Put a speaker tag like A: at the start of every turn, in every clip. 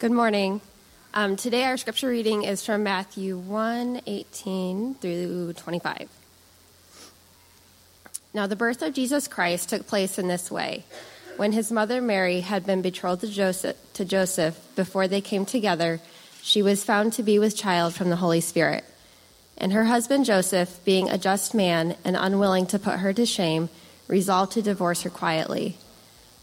A: Good morning. Um, today, our scripture reading is from Matthew 1 18 through 25. Now, the birth of Jesus Christ took place in this way. When his mother Mary had been betrothed to Joseph, to Joseph before they came together, she was found to be with child from the Holy Spirit. And her husband Joseph, being a just man and unwilling to put her to shame, resolved to divorce her quietly.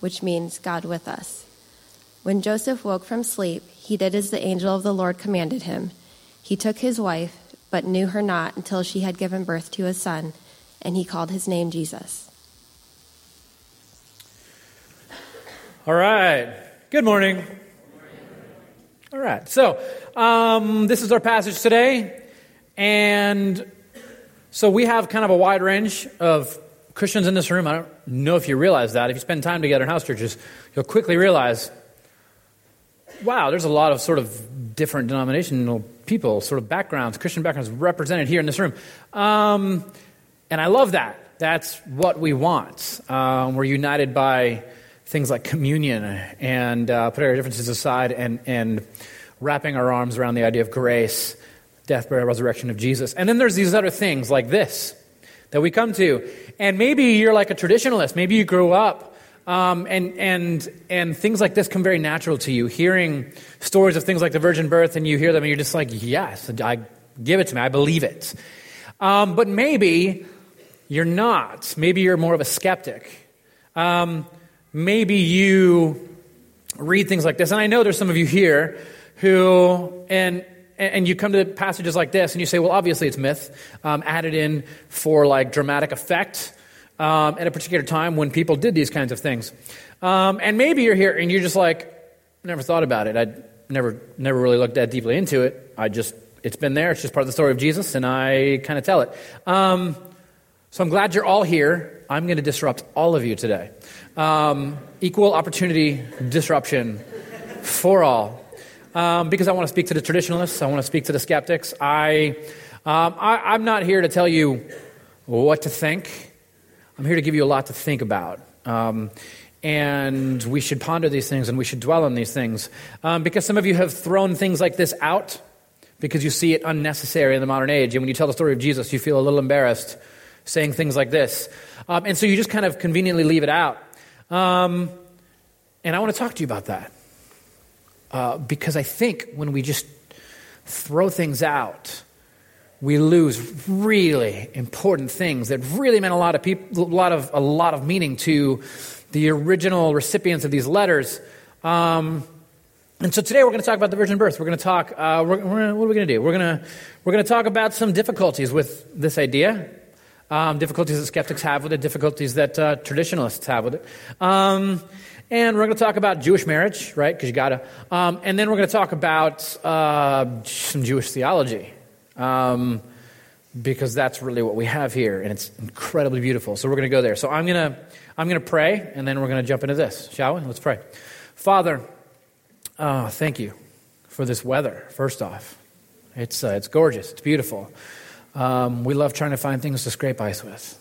A: which means God with us. When Joseph woke from sleep, he did as the angel of the Lord commanded him. He took his wife, but knew her not until she had given birth to a son, and he called his name Jesus.
B: All right. Good morning. All right. So, um, this is our passage today. And so we have kind of a wide range of Christians in this room, I don't know if you realize that. If you spend time together in house churches, you'll quickly realize wow, there's a lot of sort of different denominational people, sort of backgrounds, Christian backgrounds represented here in this room. Um, and I love that. That's what we want. Um, we're united by things like communion and uh, putting our differences aside and, and wrapping our arms around the idea of grace, death, burial, resurrection of Jesus. And then there's these other things like this that we come to. And maybe you're like a traditionalist. Maybe you grew up um, and, and, and things like this come very natural to you. Hearing stories of things like the virgin birth, and you hear them, and you're just like, yes, I give it to me. I believe it. Um, but maybe you're not. Maybe you're more of a skeptic. Um, maybe you read things like this. And I know there's some of you here who, and and you come to passages like this and you say, well, obviously it's myth, um, added in for like dramatic effect um, at a particular time when people did these kinds of things. Um, and maybe you're here and you're just like, never thought about it. I never, never really looked that deeply into it. I just, it's been there. It's just part of the story of Jesus, and I kind of tell it. Um, so I'm glad you're all here. I'm going to disrupt all of you today. Um, equal opportunity disruption for all um, because I want to speak to the traditionalists. I want to speak to the skeptics. I, um, I, am not here to tell you what to think. I'm here to give you a lot to think about. Um, and we should ponder these things and we should dwell on these things. Um, because some of you have thrown things like this out because you see it unnecessary in the modern age. And when you tell the story of Jesus, you feel a little embarrassed saying things like this. Um, and so you just kind of conveniently leave it out. Um, and I want to talk to you about that. Uh, because I think when we just throw things out, we lose really important things that really meant a lot of people, a lot of a lot of meaning to the original recipients of these letters. Um, and so today we're going to talk about the virgin birth. We're going to talk. Uh, we're, we're, what are we going to do? We're going to we're going to talk about some difficulties with this idea, um, difficulties that skeptics have with it, difficulties that uh, traditionalists have with it. Um, and we're going to talk about Jewish marriage, right? Because you got to. Um, and then we're going to talk about uh, some Jewish theology. Um, because that's really what we have here, and it's incredibly beautiful. So we're going to go there. So I'm going to I'm going to pray, and then we're going to jump into this, shall we? Let's pray. Father, uh, thank you for this weather. First off, it's uh, it's gorgeous. It's beautiful. Um, we love trying to find things to scrape ice with,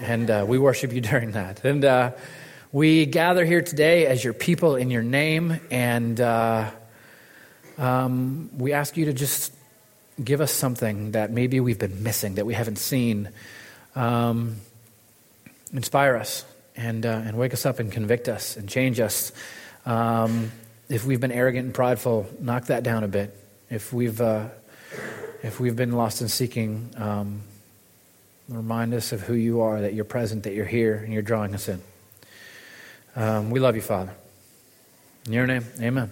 B: and uh, we worship you during that. And uh, we gather here today as your people in your name, and uh, um, we ask you to just give us something that maybe we've been missing, that we haven't seen. Um, inspire us and, uh, and wake us up and convict us and change us. Um, if we've been arrogant and prideful, knock that down a bit. If we've, uh, if we've been lost in seeking, um, remind us of who you are, that you're present, that you're here, and you're drawing us in. Um, we love you, Father. In your name, amen.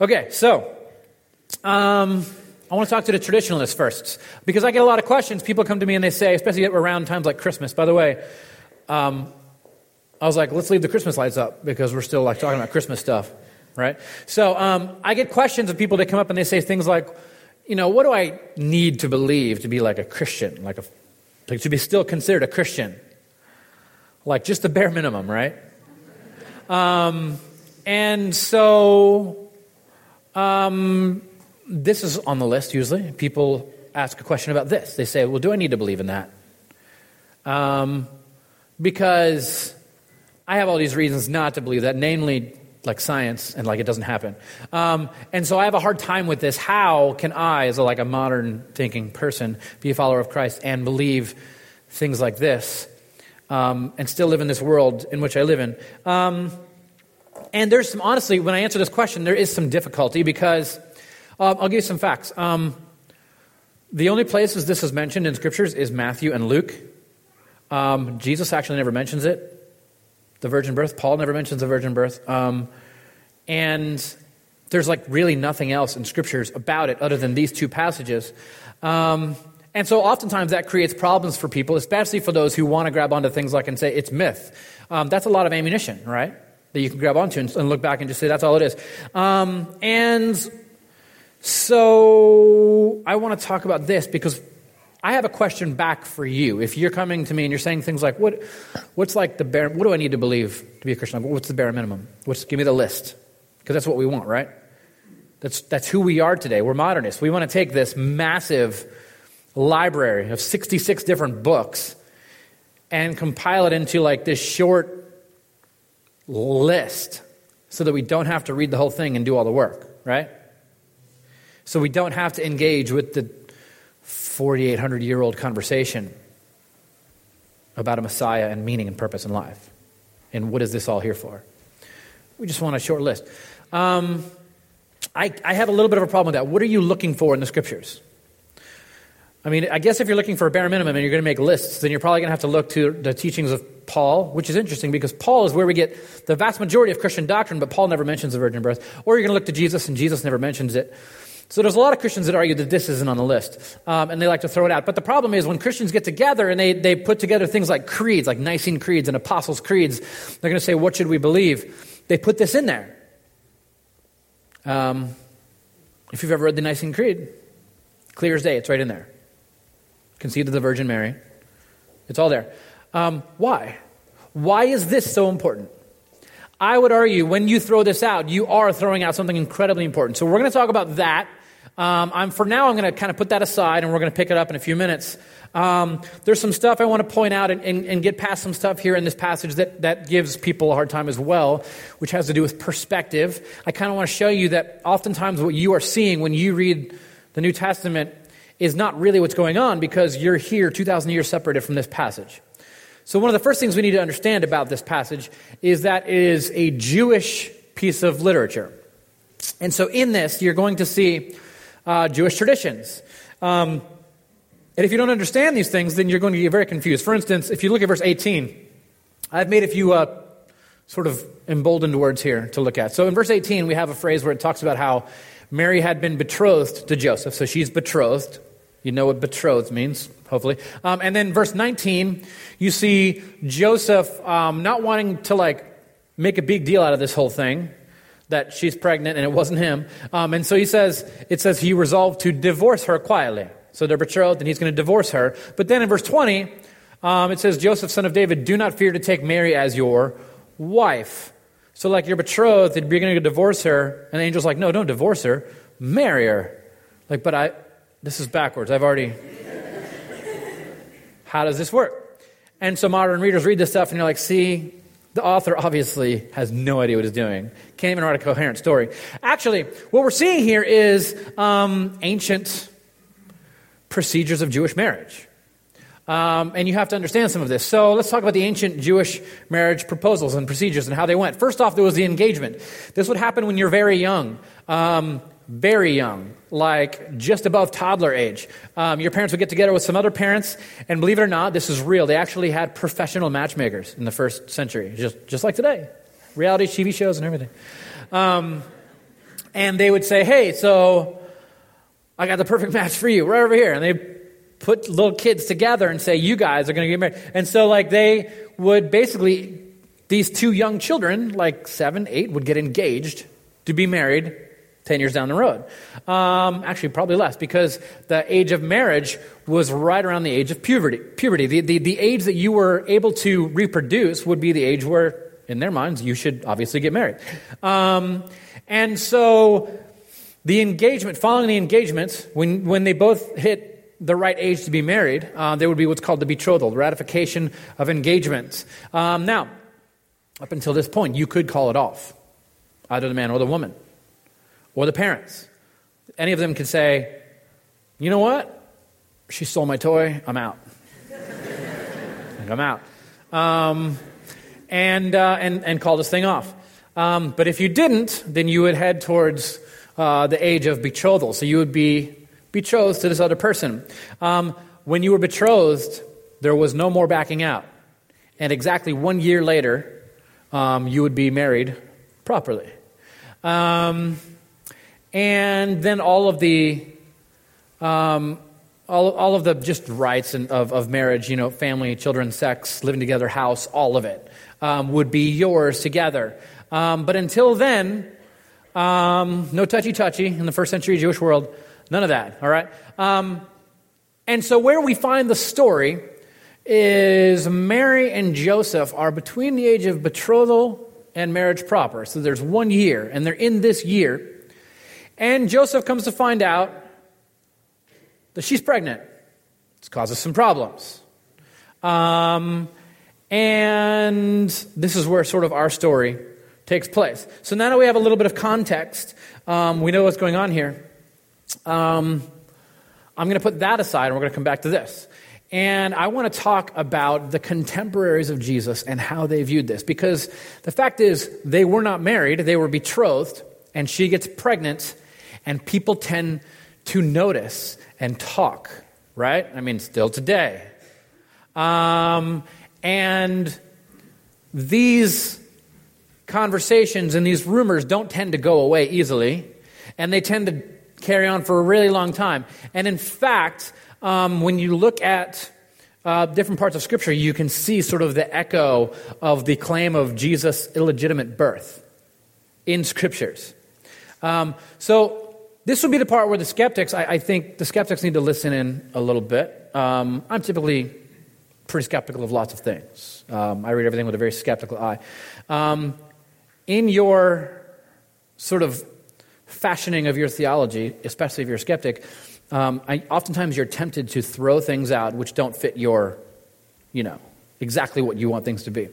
B: Okay, so um, I want to talk to the traditionalists first because I get a lot of questions. People come to me and they say, especially around times like Christmas. By the way, um, I was like, let's leave the Christmas lights up because we're still like talking about Christmas stuff. right? So um, I get questions of people that come up and they say things like, you know, what do I need to believe to be like a Christian, like, a, like to be still considered a Christian? Like just the bare minimum, right? Um, and so um, this is on the list usually. People ask a question about this. They say, well, do I need to believe in that? Um, because I have all these reasons not to believe that, namely, like science and like it doesn't happen. Um, and so I have a hard time with this. How can I, as a, like a modern thinking person, be a follower of Christ and believe things like this um, and still live in this world in which I live in? Um, and there's some, honestly, when I answer this question, there is some difficulty because uh, I'll give you some facts. Um, the only places this is mentioned in scriptures is Matthew and Luke. Um, Jesus actually never mentions it. The virgin birth. Paul never mentions the virgin birth. Um, and there's like really nothing else in scriptures about it other than these two passages. Um, and so oftentimes that creates problems for people, especially for those who want to grab onto things like and say it's myth. Um, that's a lot of ammunition, right? That you can grab onto and, look back and just say that's all it is. Um, and so I want to talk about this because I have a question back for you. If you're coming to me and you're saying things like, "What, what's like the bare? What do I need to believe to be a Christian? What's the bare minimum? What's give me the list?" Because that's what we want, right? That's that's who we are today. We're modernists. We want to take this massive library of 66 different books and compile it into like this short list, so that we don't have to read the whole thing and do all the work, right? So we don't have to engage with the 4,800 year old conversation about a Messiah and meaning and purpose in life. And what is this all here for? We just want a short list. Um, I, I have a little bit of a problem with that. What are you looking for in the scriptures? I mean, I guess if you're looking for a bare minimum and you're going to make lists, then you're probably going to have to look to the teachings of Paul, which is interesting because Paul is where we get the vast majority of Christian doctrine, but Paul never mentions the virgin birth. Or you're going to look to Jesus, and Jesus never mentions it. So there's a lot of Christians that argue that this isn't on the list, um, and they like to throw it out. But the problem is when Christians get together and they, they put together things like creeds, like Nicene creeds and Apostles' creeds, they're going to say, what should we believe? They put this in there. Um, if you've ever read the Nicene Creed, clear as day, it's right in there. Conceived of the Virgin Mary. It's all there. Um, why? Why is this so important? I would argue when you throw this out, you are throwing out something incredibly important. So we're going to talk about that um, I'm, for now, I'm going to kind of put that aside and we're going to pick it up in a few minutes. Um, there's some stuff I want to point out and, and, and, get past some stuff here in this passage that, that gives people a hard time as well, which has to do with perspective. I kind of want to show you that oftentimes what you are seeing when you read the New Testament is not really what's going on because you're here 2,000 years separated from this passage. So, one of the first things we need to understand about this passage is that it is a Jewish piece of literature. And so, in this, you're going to see uh, Jewish traditions. Um, and if you don't understand these things, then you're going to get very confused. For instance, if you look at verse 18, I've made a few uh, sort of emboldened words here to look at. So in verse 18, we have a phrase where it talks about how Mary had been betrothed to Joseph. So she's betrothed. You know what betrothed means, hopefully. Um, and then verse 19, you see Joseph um, not wanting to like make a big deal out of this whole thing that she's pregnant and it wasn't him. Um, and so he says, it says he resolved to divorce her quietly. So they're betrothed and he's going to divorce her. But then in verse 20, um, it says, Joseph, son of David, do not fear to take Mary as your wife. So, like you're betrothed, you're going to divorce her, and the angel's like, no, don't divorce her, marry her. Like, but I, this is backwards. I've already. How does this work? And so modern readers read this stuff and you're like, see, the author obviously has no idea what he's doing. Can't even write a coherent story. Actually, what we're seeing here is um, ancient procedures of Jewish marriage. Um, and you have to understand some of this. So let's talk about the ancient Jewish marriage proposals and procedures and how they went. First off, there was the engagement. This would happen when you're very young. Um, very young, like just above toddler age. Um, your parents would get together with some other parents, and believe it or not, this is real. They actually had professional matchmakers in the first century, just, just like today reality TV shows and everything. Um, and they would say, hey, so I got the perfect match for you, right over here. And they put little kids together and say, you guys are going to get married. And so, like, they would basically, these two young children, like seven, eight, would get engaged to be married 10 years down the road. Um, actually, probably less, because the age of marriage was right around the age of puberty. Puberty. The, the, the age that you were able to reproduce would be the age where, in their minds, you should obviously get married. Um, and so the engagement, following the engagement, when, when they both hit the right age to be married, uh, there would be what's called the betrothal, ratification of engagement. Um, now, up until this point, you could call it off, either the man or the woman or the parents. Any of them could say, you know what? She stole my toy. I'm out. I'm out. Um, and, uh, and, and call this thing off. Um, but if you didn't, then you would head towards uh, the age of betrothal. So you would be betrothed to this other person. Um, when you were betrothed, there was no more backing out. And exactly one year later, um, you would be married properly. Um, and then all of the um, all, all of the just rights and, of, of marriage, you know, family, children, sex, living together, house, all of it um, would be yours together. Um, but until then, um, no touchy touchy in the first century Jewish world, none of that, all right? Um, and so, where we find the story is Mary and Joseph are between the age of betrothal and marriage proper. So, there's one year, and they're in this year. And Joseph comes to find out that she's pregnant. This causes some problems. Um, and this is where sort of our story takes place. So now that we have a little bit of context, um, we know what's going on here. Um, I'm going to put that aside and we're going to come back to this. And I want to talk about the contemporaries of Jesus and how they viewed this. Because the fact is, they were not married, they were betrothed, and she gets pregnant, and people tend to notice and talk, right? I mean, still today. Um, and these conversations and these rumors don't tend to go away easily, and they tend to carry on for a really long time. And in fact, um, when you look at uh, different parts of Scripture, you can see sort of the echo of the claim of Jesus' illegitimate birth in Scriptures. Um, so this would be the part where the skeptics, I, I, think the skeptics need to listen in a little bit. Um, I'm typically pretty skeptical of lots of things. Um, I read everything with a very skeptical eye. Um, in your sort of fashioning of your theology, especially if you're a skeptic, um, I, oftentimes you're tempted to throw things out which don't fit your, you know, exactly what you want things to be.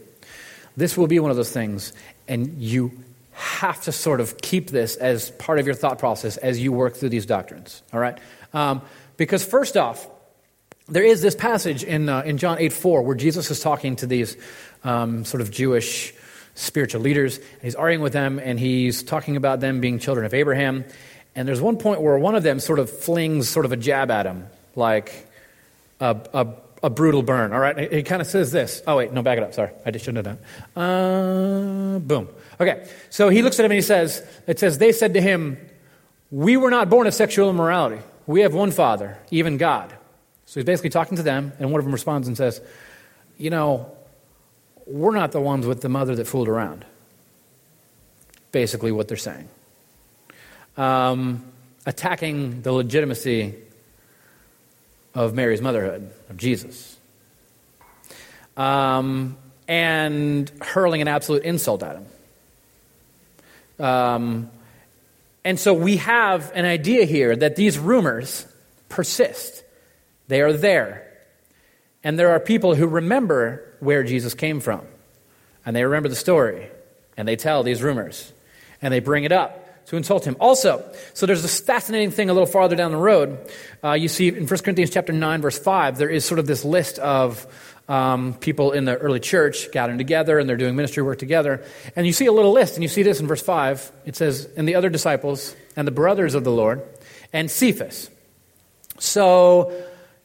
B: This will be one of those things, and you have to sort of keep this as part of your thought process as you work through these doctrines. All right? Um, because, first off, there is this passage in, uh, in John 8 4 where Jesus is talking to these um, sort of Jewish spiritual leaders, and he's arguing with them, and he's talking about them being children of Abraham. And there's one point where one of them sort of flings sort of a jab at him, like a, a a brutal burn. All right, he kind of says this. Oh wait, no, back it up. Sorry, I just shouldn't have done. Uh, boom. Okay, so he looks at him and he says, "It says they said to him, we were not born of sexual immorality. We have one Father, even God." So he's basically talking to them, and one of them responds and says, "You know, we're not the ones with the mother that fooled around." Basically, what they're saying. Um, attacking the legitimacy of Mary's motherhood, of Jesus, um, and hurling an absolute insult at him. Um, and so we have an idea here that these rumors persist, they are there. And there are people who remember where Jesus came from, and they remember the story, and they tell these rumors, and they bring it up to insult him. Also, so there's this fascinating thing a little farther down the road. Uh, you see in 1 Corinthians chapter 9, verse 5, there is sort of this list of um, people in the early church gathering together and they're doing ministry work together. And you see a little list, and you see this in verse 5. It says, And the other disciples and the brothers of the Lord and Cephas. So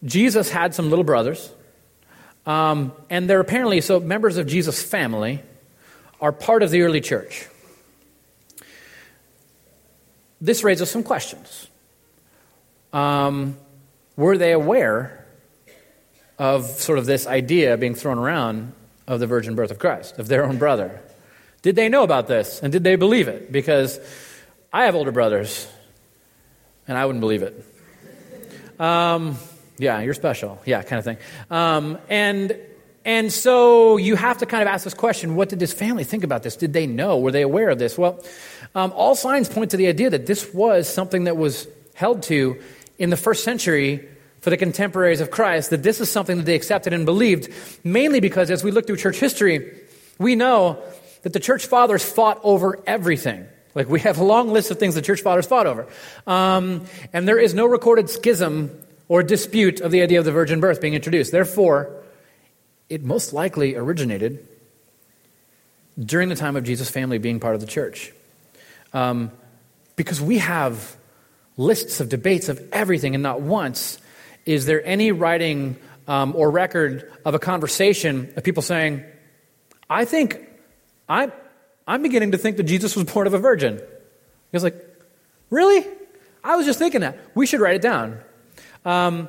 B: Jesus had some little brothers. Um, and they're apparently, so members of Jesus' family are part of the early church this raises some questions. Um, were they aware of sort of this idea being thrown around of the virgin birth of Christ, of their own brother? Did they know about this and did they believe it? Because I have older brothers, and I wouldn't believe it. Um, yeah, you're special. Yeah, kind of thing. Um, and and so you have to kind of ask this question what did this family think about this? Did they know? Were they aware of this? Well, um, all signs point to the idea that this was something that was held to in the first century for the contemporaries of Christ, that this is something that they accepted and believed, mainly because as we look through church history, we know that the church fathers fought over everything. Like we have a long list of things the church fathers fought over. Um, and there is no recorded schism or dispute of the idea of the virgin birth being introduced. Therefore, it most likely originated during the time of Jesus' family being part of the church. Um, because we have lists of debates of everything, and not once is there any writing um, or record of a conversation of people saying, I think, I, I'm beginning to think that Jesus was born of a virgin. He was like, Really? I was just thinking that. We should write it down. Um,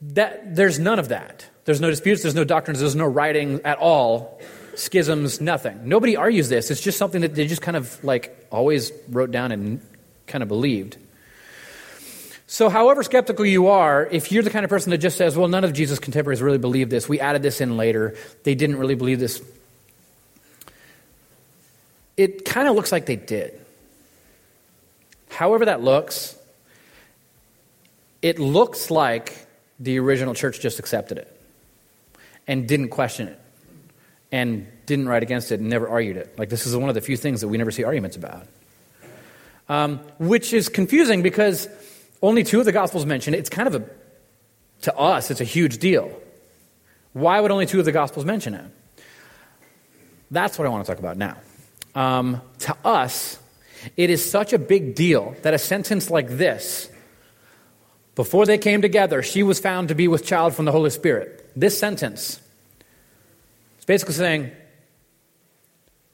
B: that, there's none of that. There's no disputes, there's no doctrines, there's no writing at all, schisms, nothing. Nobody argues this. It's just something that they just kind of like always wrote down and kind of believed. So, however skeptical you are, if you're the kind of person that just says, well, none of Jesus' contemporaries really believed this, we added this in later, they didn't really believe this, it kind of looks like they did. However, that looks, it looks like the original church just accepted it and didn't question it and didn't write against it and never argued it. Like, this is one of the few things that we never see arguments about. Um, which is confusing because only two of the Gospels mention it. It's kind of a, to us, it's a huge deal. Why would only two of the Gospels mention it? That's what I want to talk about now. Um, to us, it is such a big deal that a sentence like this, before they came together, she was found to be with child from the Holy Spirit. This sentence is basically saying,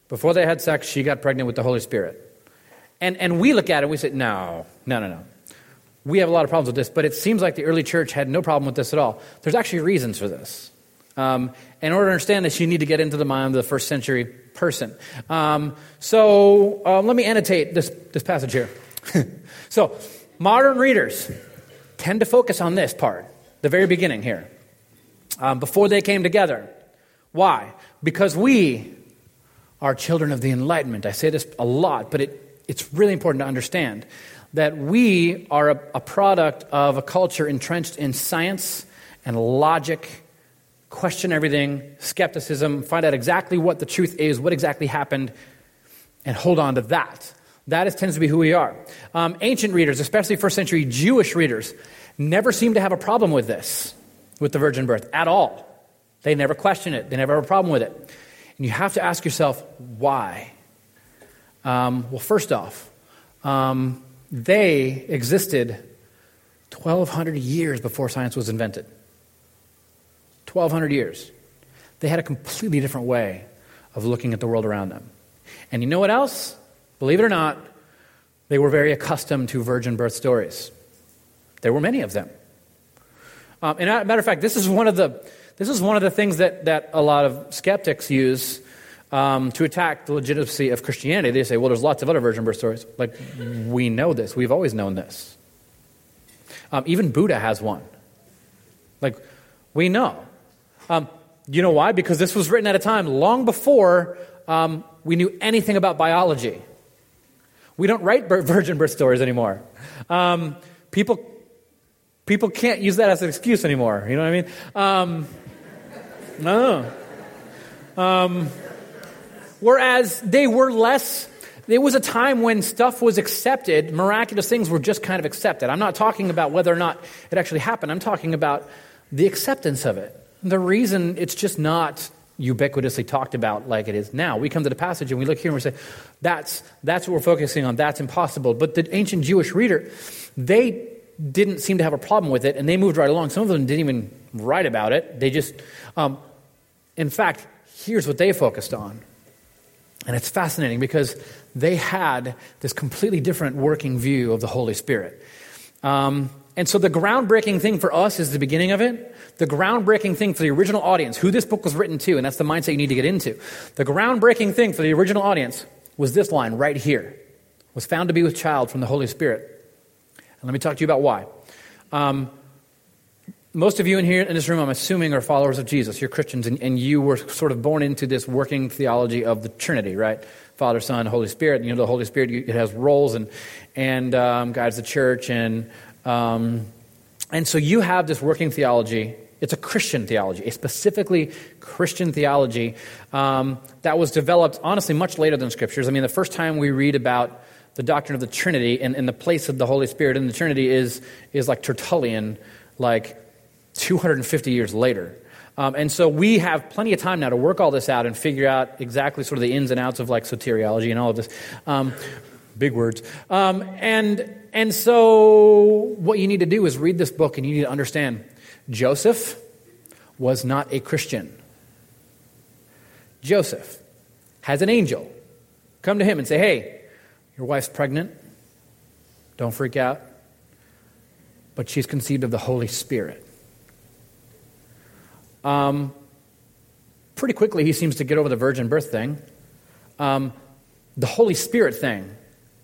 B: before they had sex, she got pregnant with the Holy Spirit. And, and we look at it and we say, no, no, no, no. We have a lot of problems with this, but it seems like the early church had no problem with this at all. There's actually reasons for this. Um, in order to understand this, you need to get into the mind of the first century person. Um, so um, let me annotate this, this passage here. so, modern readers tend to focus on this part, the very beginning here, um, before they came together. Why? Because we are children of the Enlightenment. I say this a lot, but it, it's really important to understand that we are a, a product of a culture entrenched in science and logic question everything, skepticism, find out exactly what the truth is, what exactly happened, and hold on to that. That is, tends to be who we are. Um, ancient readers, especially first century Jewish readers, never seem to have a problem with this, with the virgin birth, at all. They never question it, they never have a problem with it. And you have to ask yourself, why? Um, well, first off, um, they existed 1,200 years before science was invented. 1,200 years. They had a completely different way of looking at the world around them. And you know what else? Believe it or not, they were very accustomed to virgin birth stories. There were many of them. Um, and a matter of fact, this is one of the, this is one of the things that, that a lot of skeptics use um, to attack the legitimacy of Christianity. They say, well, there's lots of other virgin birth stories. Like, we know this. We've always known this. Um, even Buddha has one. Like, we know. Um, you know why? Because this was written at a time long before um, we knew anything about biology. We don't write virgin birth stories anymore. Um, people, people can't use that as an excuse anymore. You know what I mean? Um, no. Um, whereas they were less there was a time when stuff was accepted, miraculous things were just kind of accepted. I'm not talking about whether or not it actually happened, I'm talking about the acceptance of it. The reason it's just not ubiquitously talked about like it is now. We come to the passage and we look here and we say, that's, that's what we're focusing on. That's impossible. But the ancient Jewish reader, they didn't seem to have a problem with it and they moved right along. Some of them didn't even write about it. They just, um, in fact, here's what they focused on. And it's fascinating because they had this completely different working view of the Holy Spirit. Um, and so the groundbreaking thing for us is the beginning of it. The groundbreaking thing for the original audience, who this book was written to, and that's the mindset you need to get into. The groundbreaking thing for the original audience was this line right here. was found to be with child from the Holy Spirit. And let me talk to you about why. Um, most of you in here in this room, I'm assuming, are followers of Jesus. You're Christians, and, and, you were sort of born into this working theology of the Trinity, right? Father, Son, Holy Spirit. You know, the Holy Spirit it has roles and and um, guides the church, and um, and so you have this working theology. It's a Christian theology, a specifically Christian theology um, that was developed, honestly, much later than Scriptures. I mean, the first time we read about the doctrine of the Trinity and, and the place of the Holy Spirit in the Trinity is is like Tertullian, like 250 years later. Um, and so we have plenty of time now to work all this out and figure out exactly sort of the ins and outs of like soteriology and all of this. Um, big words. Um, and, and so what you need to do is read this book and you need to understand Joseph was not a Christian. Joseph has an angel come to him and say, Hey, your wife's pregnant. Don't freak out. But she's conceived of the Holy Spirit. Um, pretty quickly, he seems to get over the virgin birth thing. Um, the Holy Spirit thing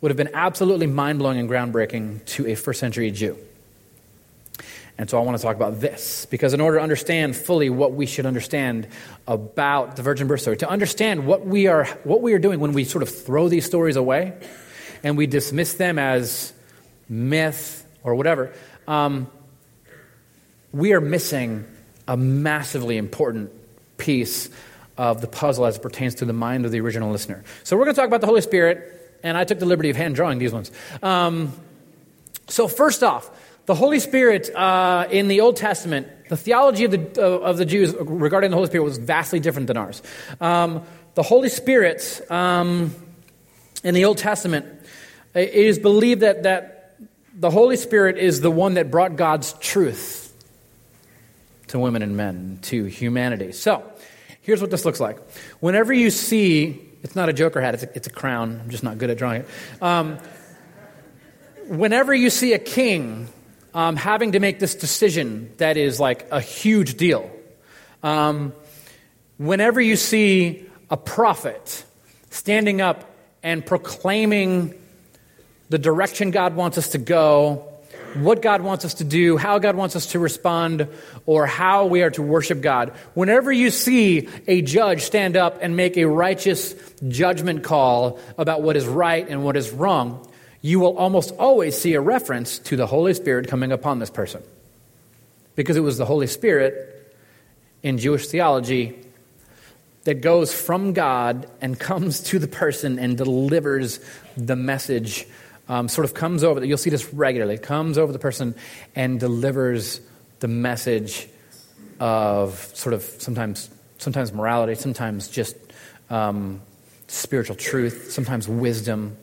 B: would have been absolutely mind blowing and groundbreaking to a first century Jew. And so I want to talk about this because, in order to understand fully what we should understand about the virgin birth story, to understand what we are, what we are doing when we sort of throw these stories away and we dismiss them as myth or whatever, um, we are missing a massively important piece of the puzzle as it pertains to the mind of the original listener. So we're going to talk about the Holy Spirit, and I took the liberty of hand drawing these ones. Um, so first off, the Holy Spirit uh, in the Old Testament, the theology of the, uh, of the Jews regarding the Holy Spirit was vastly different than ours. Um, the Holy Spirit um, in the Old Testament, it is believed that, that the Holy Spirit is the one that brought God's truth to women and men, to humanity. So, here's what this looks like. Whenever you see, it's not a Joker hat, it's a, it's a crown. I'm just not good at drawing it. Um, whenever you see a king um, having to make this decision that is like a huge deal, um, whenever you see a prophet standing up and proclaiming the direction God wants us to go, what God wants us to do, how God wants us to respond, or how we are to worship God. Whenever you see a judge stand up and make a righteous judgment call about what is right and what is wrong, you will almost always see a reference to the Holy Spirit coming upon this person. Because it was the Holy Spirit in Jewish theology that goes from God and comes to the person and delivers the message um, sort of comes over, you'll see this regularly, comes over the person and delivers the message of sort of sometimes, sometimes morality, sometimes just um, spiritual truth, sometimes wisdom.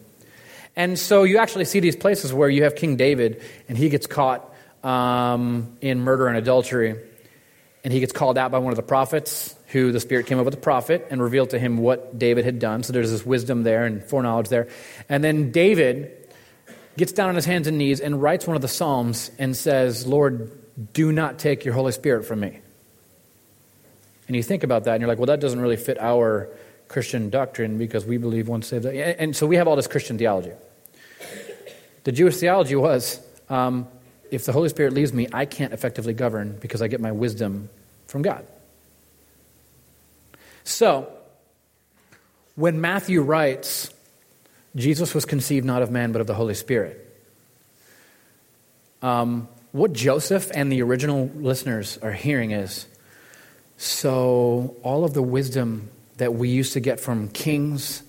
B: And so you actually see these places where you have King David and he gets caught um, in murder and adultery, and he gets called out by one of the prophets who the Spirit came up with a prophet and revealed to him what David had done. So there's this wisdom there and foreknowledge there. And then David gets down on his hands and knees and writes one of the Psalms and says, Lord, do not take your Holy Spirit from me. And you think about that and you're like, well, that doesn't really fit our Christian doctrine because we believe once saved. And so we have all this Christian theology. The Jewish theology was um, if the Holy Spirit leaves me, I can't effectively govern because I get my wisdom from God. So, when Matthew writes, Jesus was conceived not of man, but of the Holy Spirit. Um, what Joseph and the original listeners are hearing is so all of the wisdom that we used to get from kings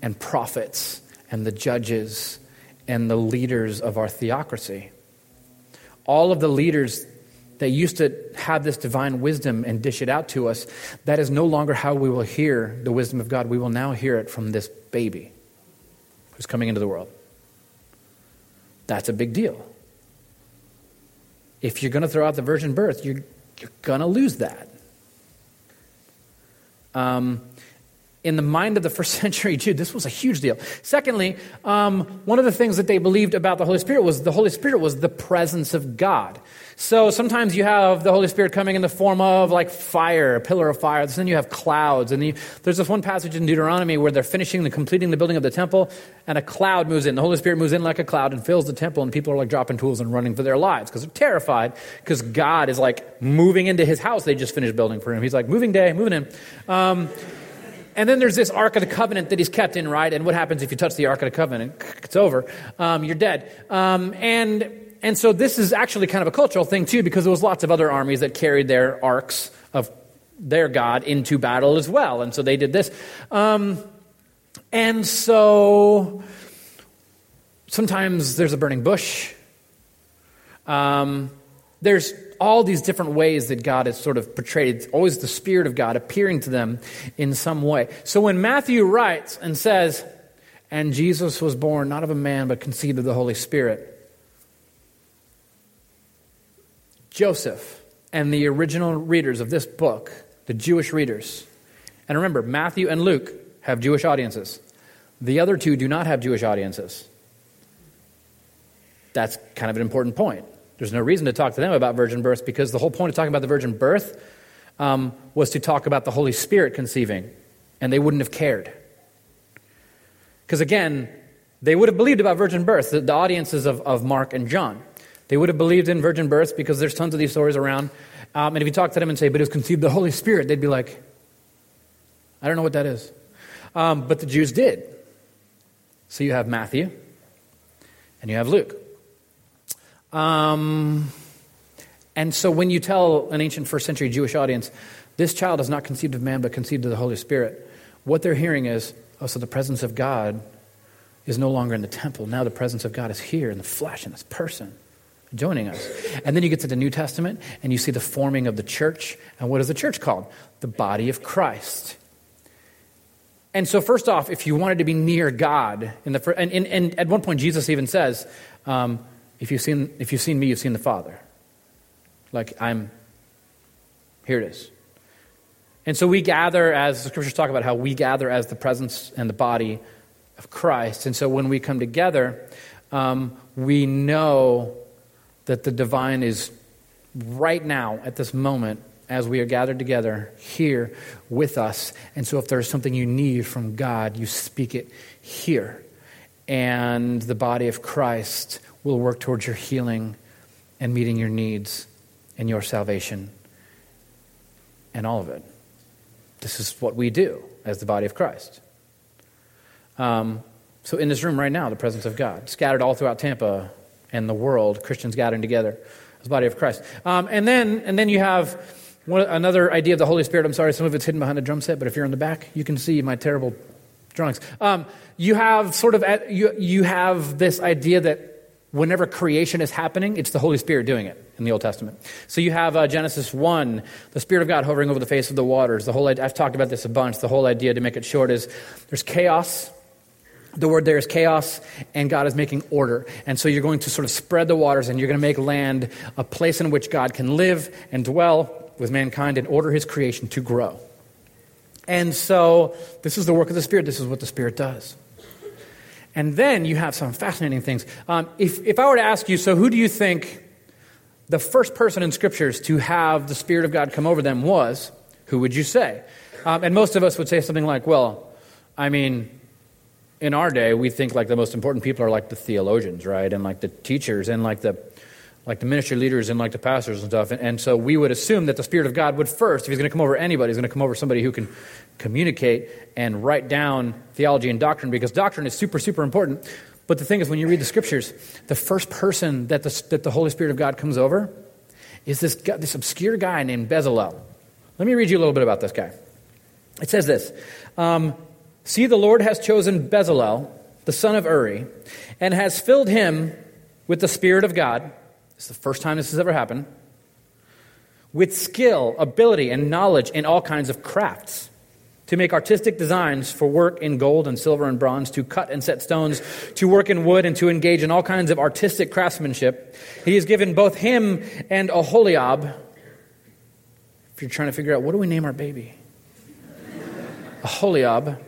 B: and prophets and the judges and the leaders of our theocracy, all of the leaders that used to have this divine wisdom and dish it out to us, that is no longer how we will hear the wisdom of God. We will now hear it from this baby who's coming into the world. That's a big deal. If you're going to throw out the virgin birth, you're, you're going to lose that. Um, in the mind of the first century Jew, this was a huge deal. Secondly, um, one of the things that they believed about the Holy Spirit was the Holy Spirit was the presence of God. So sometimes you have the Holy Spirit coming in the form of like fire, a pillar of fire. Then you have clouds. And you, there's this one passage in Deuteronomy where they're finishing and completing the building of the temple, and a cloud moves in. The Holy Spirit moves in like a cloud and fills the temple, and people are like dropping tools and running for their lives because they're terrified because God is like moving into his house they just finished building for him. He's like, moving day, moving in. Um, and then there's this Ark of the Covenant that he's kept in, right? And what happens if you touch the Ark of the Covenant? It's over. Um, you're dead. Um, and and so this is actually kind of a cultural thing too, because there was lots of other armies that carried their arks of their god into battle as well, and so they did this. Um, and so sometimes there's a burning bush. Um, there's all these different ways that God is sort of portrayed. It's always the Spirit of God appearing to them in some way. So when Matthew writes and says, and Jesus was born not of a man, but conceived of the Holy Spirit, Joseph and the original readers of this book, the Jewish readers, and remember, Matthew and Luke have Jewish audiences. The other two do not have Jewish audiences. That's kind of an important point. There's no reason to talk to them about virgin birth because the whole point of talking about the virgin birth um, was to talk about the Holy Spirit conceiving, and they wouldn't have cared. Because again, they would have believed about virgin birth, the, the audiences of, of Mark and John. They would have believed in virgin births because there's tons of these stories around. Um, and if you talk to them and say, but it was conceived the Holy Spirit, they'd be like, I don't know what that is. Um, but the Jews did. So you have Matthew and you have Luke. Um, and so when you tell an ancient first century Jewish audience, this child is not conceived of man but conceived of the Holy Spirit, what they're hearing is, oh, so the presence of God is no longer in the temple. Now the presence of God is here in the flesh, in this person joining us. And then you get to the New Testament and you see the forming of the church. And what is the church called? The body of Christ. And so, first off, if you wanted to be near God, in the, and, and, and at one point Jesus even says, um, if, you've seen, if you've seen me, you've seen the Father. Like, I'm, here it is. And so we gather, as the scriptures talk about how we gather as the presence and the body of Christ. And so when we come together, um, we know that the divine is right now, at this moment, as we are gathered together here with us. And so, if there's something you need from God, you speak it here. And the body of Christ will work towards your healing and meeting your needs and your salvation and all of it. This is what we do as the body of Christ. Um, so, in this room right now, the presence of God, scattered all throughout Tampa, and the world, Christians gathering together as body of Christ. Um, and, then, and then you have one, another idea of the Holy Spirit. I'm sorry, some of it's hidden behind a drum set, but if you're in the back, you can see my terrible drawings. Um, you have sort of, you, you have this idea that whenever creation is happening, it's the Holy Spirit doing it in the Old Testament. So you have uh, Genesis 1, the Spirit of God hovering over the face of the waters. The whole, I've talked about this a bunch. The whole idea, to make it short, is there's chaos the word there is chaos, and God is making order. And so you're going to sort of spread the waters, and you're going to make land a place in which God can live and dwell with mankind and order his creation to grow. And so this is the work of the Spirit. This is what the Spirit does. And then you have some fascinating things. Um, if, if I were to ask you, so who do you think the first person in scriptures to have the Spirit of God come over them was? Who would you say? Um, and most of us would say something like, well, I mean, in our day, we think like the most important people are like the theologians, right? And like the teachers and like the like the ministry leaders and like the pastors and stuff. And, and so we would assume that the Spirit of God would first, if he's going to come over anybody, he's going to come over somebody who can communicate and write down theology and doctrine because doctrine is super, super important. But the thing is, when you read the scriptures, the first person that the, that the Holy Spirit of God comes over is this, this obscure guy named Bezalel. Let me read you a little bit about this guy. It says this um, See, the Lord has chosen Bezalel, the son of Uri, and has filled him with the Spirit of God. It's the first time this has ever happened. With skill, ability, and knowledge in all kinds of crafts. To make artistic designs for work in gold and silver and bronze, to cut and set stones, to work in wood, and to engage in all kinds of artistic craftsmanship. He has given both him and Aholiab. If you're trying to figure out what do we name our baby? Aholiab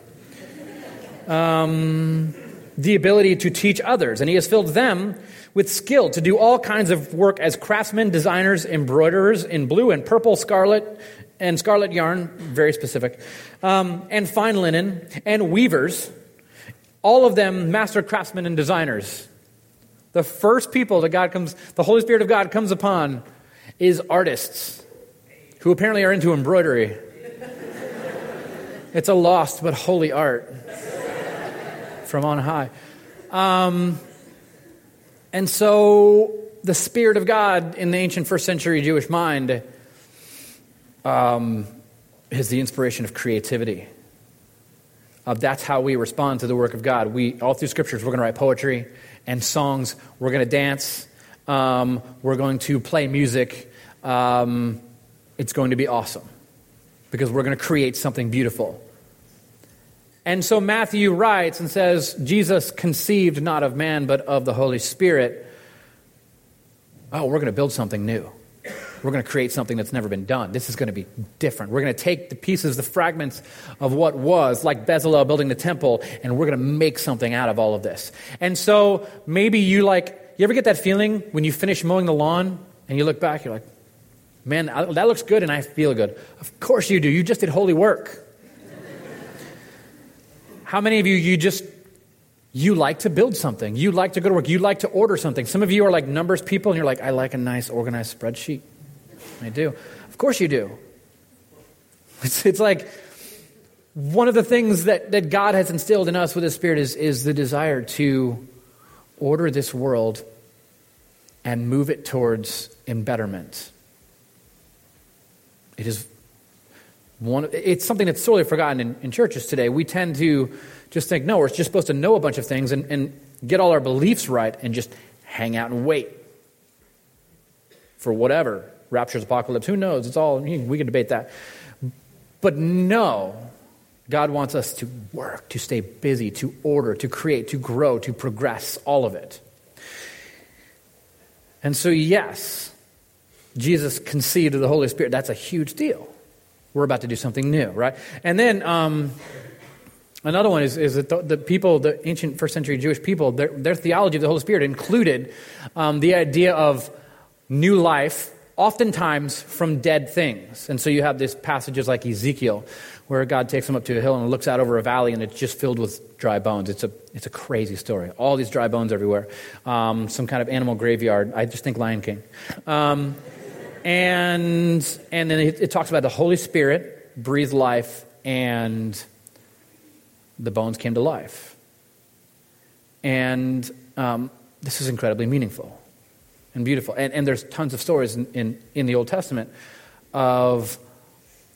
B: um, the ability to teach others, and he has filled them with skill to do all kinds of work as craftsmen, designers, embroiderers in blue and purple, scarlet, and scarlet yarn, very specific, um, and fine linen, and weavers, all of them master craftsmen and designers. The first people that God comes, the Holy Spirit of God comes upon is artists who apparently are into embroidery. it's a lost but holy art from on high. Um, and so the Spirit of God in the ancient first century Jewish mind um, is the inspiration of creativity. Uh, that's how we respond to the work of God. We all through scriptures, we're going to write poetry and songs. We're going to dance. Um, we're going to play music. Um, it's going to be awesome because we're going to create something beautiful. And so Matthew writes and says, Jesus conceived not of man, but of the Holy Spirit. Oh, we're going to build something new. We're going to create something that's never been done. This is going to be different. We're going to take the pieces, the fragments of what was, like Bezalel building the temple, and we're going to make something out of all of this. And so maybe you like, you ever get that feeling when you finish mowing the lawn and you look back, you're like, man, that looks good and I feel good. Of course you do. You just did holy work. How many of you, you just, you like to build something? You like to go to work. You like to order something. Some of you are like numbers people and you're like, I like a nice organized spreadsheet. I do. Of course you do. It's, it's like one of the things that, that God has instilled in us with His Spirit is, is the desire to order this world and move it towards embetterment. It is one, it's something that's sorely forgotten in, in churches today. We tend to just think, no, we're just supposed to know a bunch of things and, and get all our beliefs right and just hang out and wait for whatever rapture's apocalypse. Who knows? It's all, we can debate that. But no, God wants us to work, to stay busy, to order, to create, to grow, to progress, all of it. And so, yes, Jesus conceived of the Holy Spirit. That's a huge deal. We're about to do something new, right? And then um, another one is, is that the, the, people, the ancient first century Jewish people, their, their theology of the Holy Spirit included um, the idea of new life, oftentimes from dead things. And so you have these passages like Ezekiel, where God takes him up to a hill and looks out over a valley and it's just filled with dry bones. It's a, it's a crazy story. All these dry bones everywhere. Um, some kind of animal graveyard. I just think Lion King. And, and then it, it talks about the Holy Spirit breathed life and the bones came to life. And um, this is incredibly meaningful and beautiful. And, and there's tons of stories in, in, in, the Old Testament of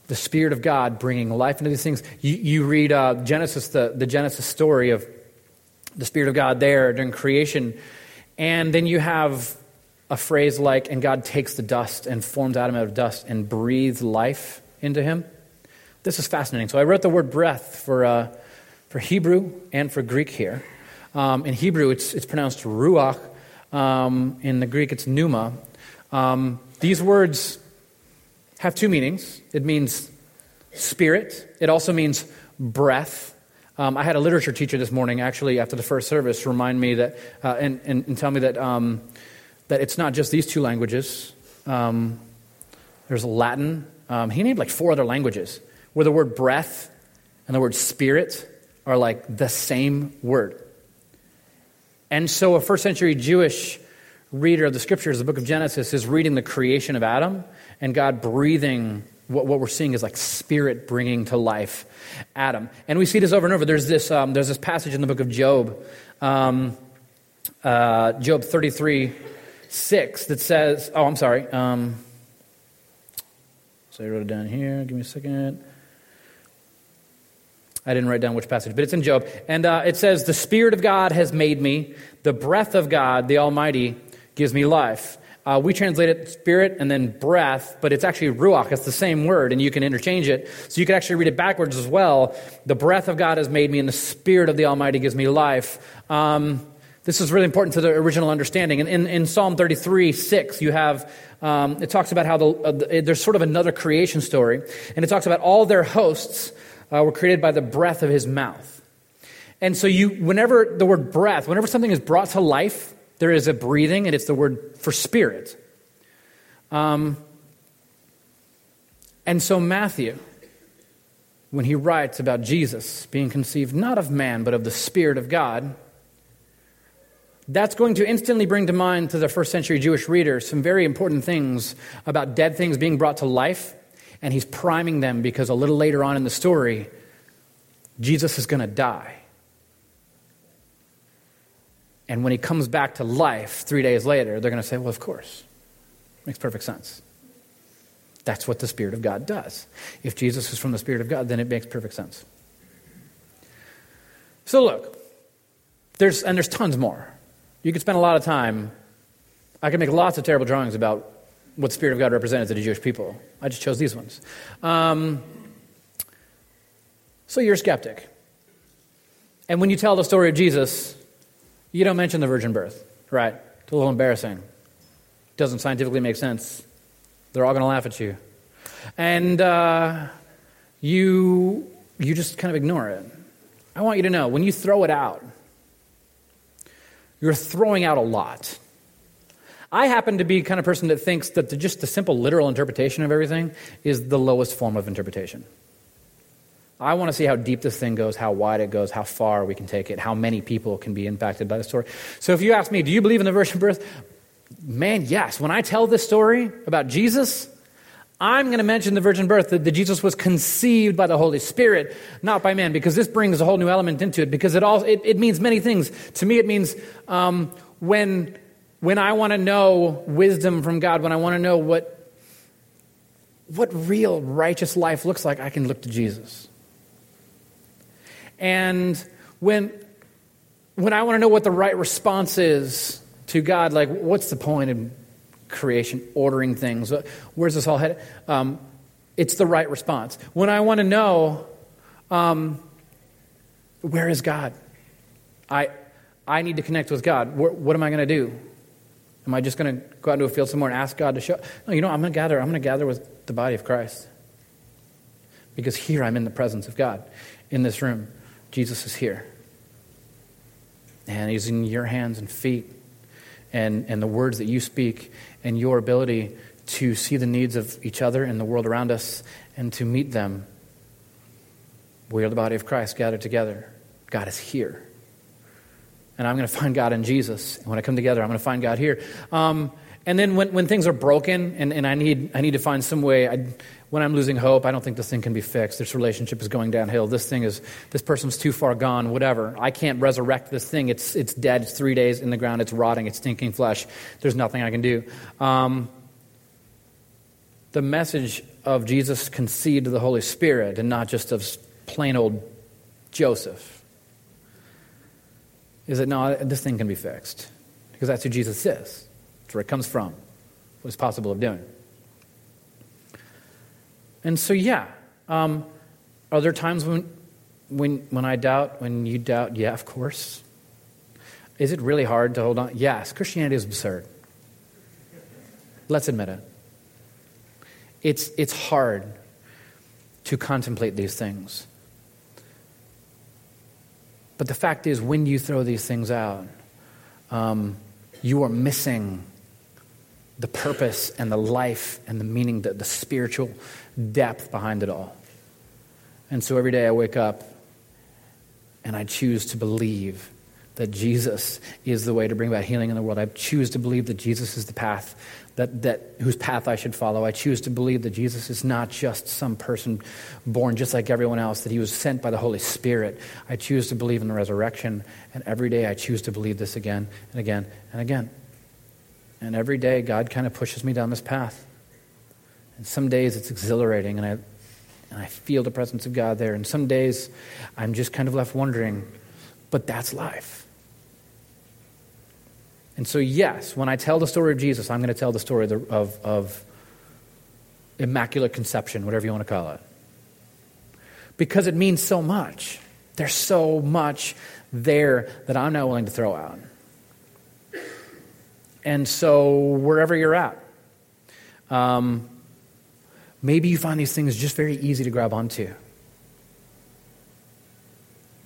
B: the Spirit of God bringing life into these things. You, you read uh, Genesis, the, the Genesis story of the Spirit of God there during creation, and then you have a phrase like, and God takes the dust and forms Adam out of dust and breathes life into him. This is fascinating. So I wrote the word breath for, uh, for Hebrew and for Greek here. Um, in Hebrew, it's, it's pronounced ruach. Um, in the Greek, it's pneuma. Um, these words have two meanings. It means spirit. It also means breath. Um, I had a literature teacher this morning, actually, after the first service, remind me that, uh, and, and, and, tell me that um, that it's not just these two languages. Um, there's Latin. Um, he named like four other languages where the word breath and the word spirit are like the same word. And so a first century Jewish reader of the scriptures, the book of Genesis, is reading the creation of Adam and God breathing. What, what we're seeing is like spirit bringing to life Adam. And we see this over and over. There's this, um, there's this passage in the book of Job, um, uh, Job 33 6 that says, oh, I'm sorry. Um, so I wrote it down here. Give me a second. I didn't write down which passage, but it's in Job. And uh, it says, The Spirit of God has made me. The breath of God, the Almighty, gives me life. Uh, we translate it spirit and then breath, but it's actually ruach. It's the same word, and you can interchange it. So you can actually read it backwards as well. The breath of God has made me, and the Spirit of the Almighty gives me life. Um, this is really important to the original understanding. In, in, in Psalm 33, 6, you have, um, it talks about how the, uh, the, there's sort of another creation story. And it talks about all their hosts uh, were created by the breath of his mouth. And so you, whenever the word breath, whenever something is brought to life, there is a breathing, and it's the word for spirit. Um, and so Matthew, when he writes about Jesus being conceived not of man, but of the Spirit of God, that's going to instantly bring to mind to the first century Jewish reader some very important things about dead things being brought to life. And he's priming them because a little later on in the story, Jesus is going to die. And when he comes back to life three days later, they're going to say, well, of course. Makes perfect sense. That's what the Spirit of God does. If Jesus is from the Spirit of God, then it makes perfect sense. So look, there's, and there's tons more. You could spend a lot of time. I could make lots of terrible drawings about what the Spirit of God represented to the Jewish people. I just chose these ones. Um, so you're a skeptic. And when you tell the story of Jesus, you don't mention the virgin birth, right? It's a little embarrassing. Doesn't scientifically make sense. They're all going to laugh at you. And uh, you, you just kind of ignore it. I want you to know when you throw it out, you're throwing out a lot. I happen to be kind of person that thinks that the, just the simple literal interpretation of everything is the lowest form of interpretation. I want to see how deep this thing goes, how wide it goes, how far we can take it, how many people can be impacted by the story. So if you ask me, do you believe in the virgin birth? Man, yes. When I tell this story about Jesus, I'm going to mention the virgin birth, that, that, Jesus was conceived by the Holy Spirit, not by man, because this brings a whole new element into it, because it, all, it, it means many things. To me, it means um, when, when I want to know wisdom from God, when I want to know what, what real righteous life looks like, I can look to Jesus. And when, when I want to know what the right response is to God, like, what's the point in creation, ordering things? Where's this all headed? Um, it's the right response. When I want to know, um, where is God? I, I need to connect with God. What, what am I going to do? Am I just going to go out into a field somewhere and ask God to show? No, you know, I'm going to gather. I'm going to gather with the body of Christ. Because here I'm in the presence of God in this room. Jesus is here. And he's in your hands and feet. And, and the words that you speak and your ability to see the needs of each other and the world around us and to meet them. We are the body of Christ gathered together. God is here. And I'm going to find God in Jesus. And when I come together, I'm going to find God here. Um, and then when, when things are broken and, and I, need, I need to find some way, I, when I'm losing hope, I don't think this thing can be fixed. This relationship is going downhill. This thing is, this person's too far gone, whatever. I can't resurrect this thing. It's, it's dead. It's three days in the ground. It's rotting. It's stinking flesh. There's nothing I can do. Um, the message of Jesus conceived of the Holy Spirit and not just of plain old Joseph is that no, this thing can be fixed because that's who Jesus is. Where it comes from, what is possible of doing. And so, yeah, um, are there times when, when, when I doubt, when you doubt? Yeah, of course. Is it really hard to hold on? Yes, Christianity is absurd. Let's admit it. It's, it's hard to contemplate these things. But the fact is, when you throw these things out, um, you are missing the purpose and the life and the meaning, the, the spiritual depth behind it all. And so every day I wake up and I choose to believe that Jesus is the way to bring about healing in the world. I choose to believe that Jesus is the path that, that whose path I should follow. I choose to believe that Jesus is not just some person born just like everyone else, that he was sent by the Holy Spirit. I choose to believe in the resurrection, and every day I choose to believe this again and again and again. And every day, God kind of pushes me down this path. And some days it's exhilarating, and I, and I feel the presence of God there. And some days I'm just kind of left wondering, but that's life. And so, yes, when I tell the story of Jesus, I'm going to tell the story of, of, of immaculate conception, whatever you want to call it. Because it means so much. There's so much there that I'm not willing to throw out. And so, wherever you're at, um, maybe you find these things just very easy to grab onto.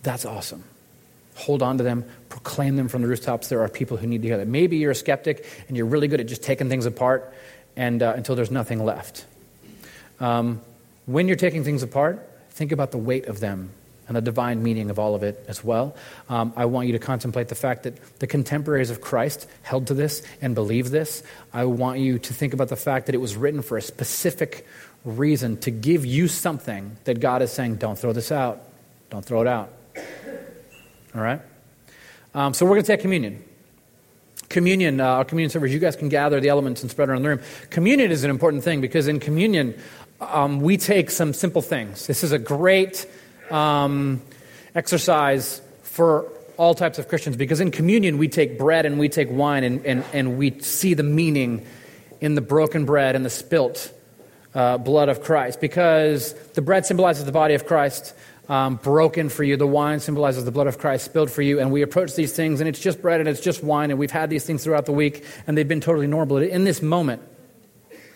B: That's awesome. Hold on to them, proclaim them from the rooftops. There are people who need to hear that. Maybe you're a skeptic and you're really good at just taking things apart and, uh, until there's nothing left. Um, when you're taking things apart, think about the weight of them and the divine meaning of all of it as well. Um, I want you to contemplate the fact that the contemporaries of Christ held to this and believed this. I want you to think about the fact that it was written for a specific reason to give you something that God is saying, don't throw this out. Don't throw it out. All right? Um, so we're going to take communion. Communion, uh, our communion servers, you guys can gather the elements and spread around the room. Communion is an important thing because in communion, um, we take some simple things. This is a great um, exercise for all types of Christians because in communion we take bread and we take wine and, and, and we see the meaning in the broken bread and the spilt uh, blood of Christ because the bread symbolizes the body of Christ. Um, broken for you. The wine symbolizes the blood of Christ spilled for you. And we approach these things, and it's just bread and it's just wine, and we've had these things throughout the week, and they've been totally normal. In this moment,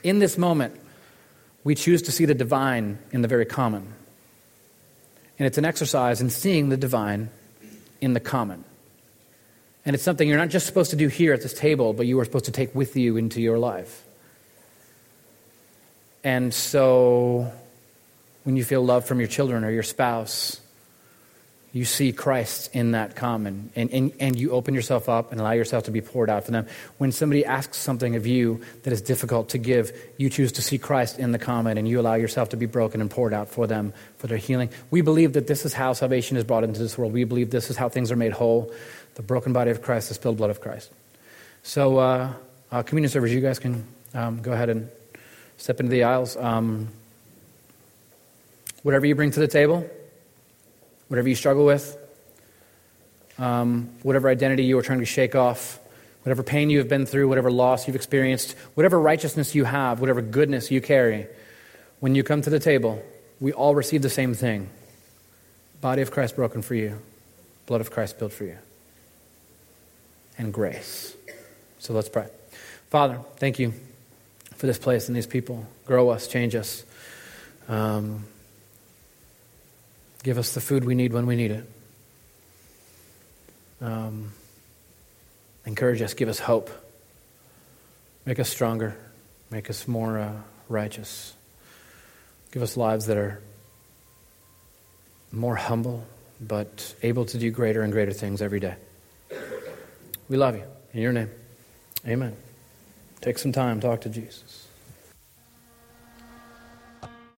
B: in this moment, we choose to see the divine in the very common. And it's an exercise in seeing the divine in the common. And it's something you're not just supposed to do here at this table, but you are supposed to take with you into your life. And so when you feel love from your children or your spouse, you see Christ in that common, and, and, and you open yourself up and allow yourself to be poured out for them. When somebody asks something of you that is difficult to give, you choose to see Christ in the common, and you allow yourself to be broken and poured out for them for their healing. We believe that this is how salvation is brought into this world. We believe this is how things are made whole the broken body of Christ, the spilled blood of Christ. So, uh, uh, communion servers, you guys can um, go ahead and step into the aisles. Um, whatever you bring to the table, whatever you struggle with, um, whatever identity you are trying to shake off, whatever pain you have been through, whatever loss you've experienced, whatever righteousness you have, whatever goodness you carry, when you come to the table, we all receive the same thing body of Christ broken for you, blood of Christ spilled for you, and grace. So let's pray. Father, thank you for this place and these people. Grow us, change us. Um, Give us the food we need when we need it. Um, encourage us, give us hope. Make us stronger, make us more uh, righteous. Give us lives that are more humble, but able to do greater and greater things every day. We love you. In your name, amen. Take some time, talk to Jesus.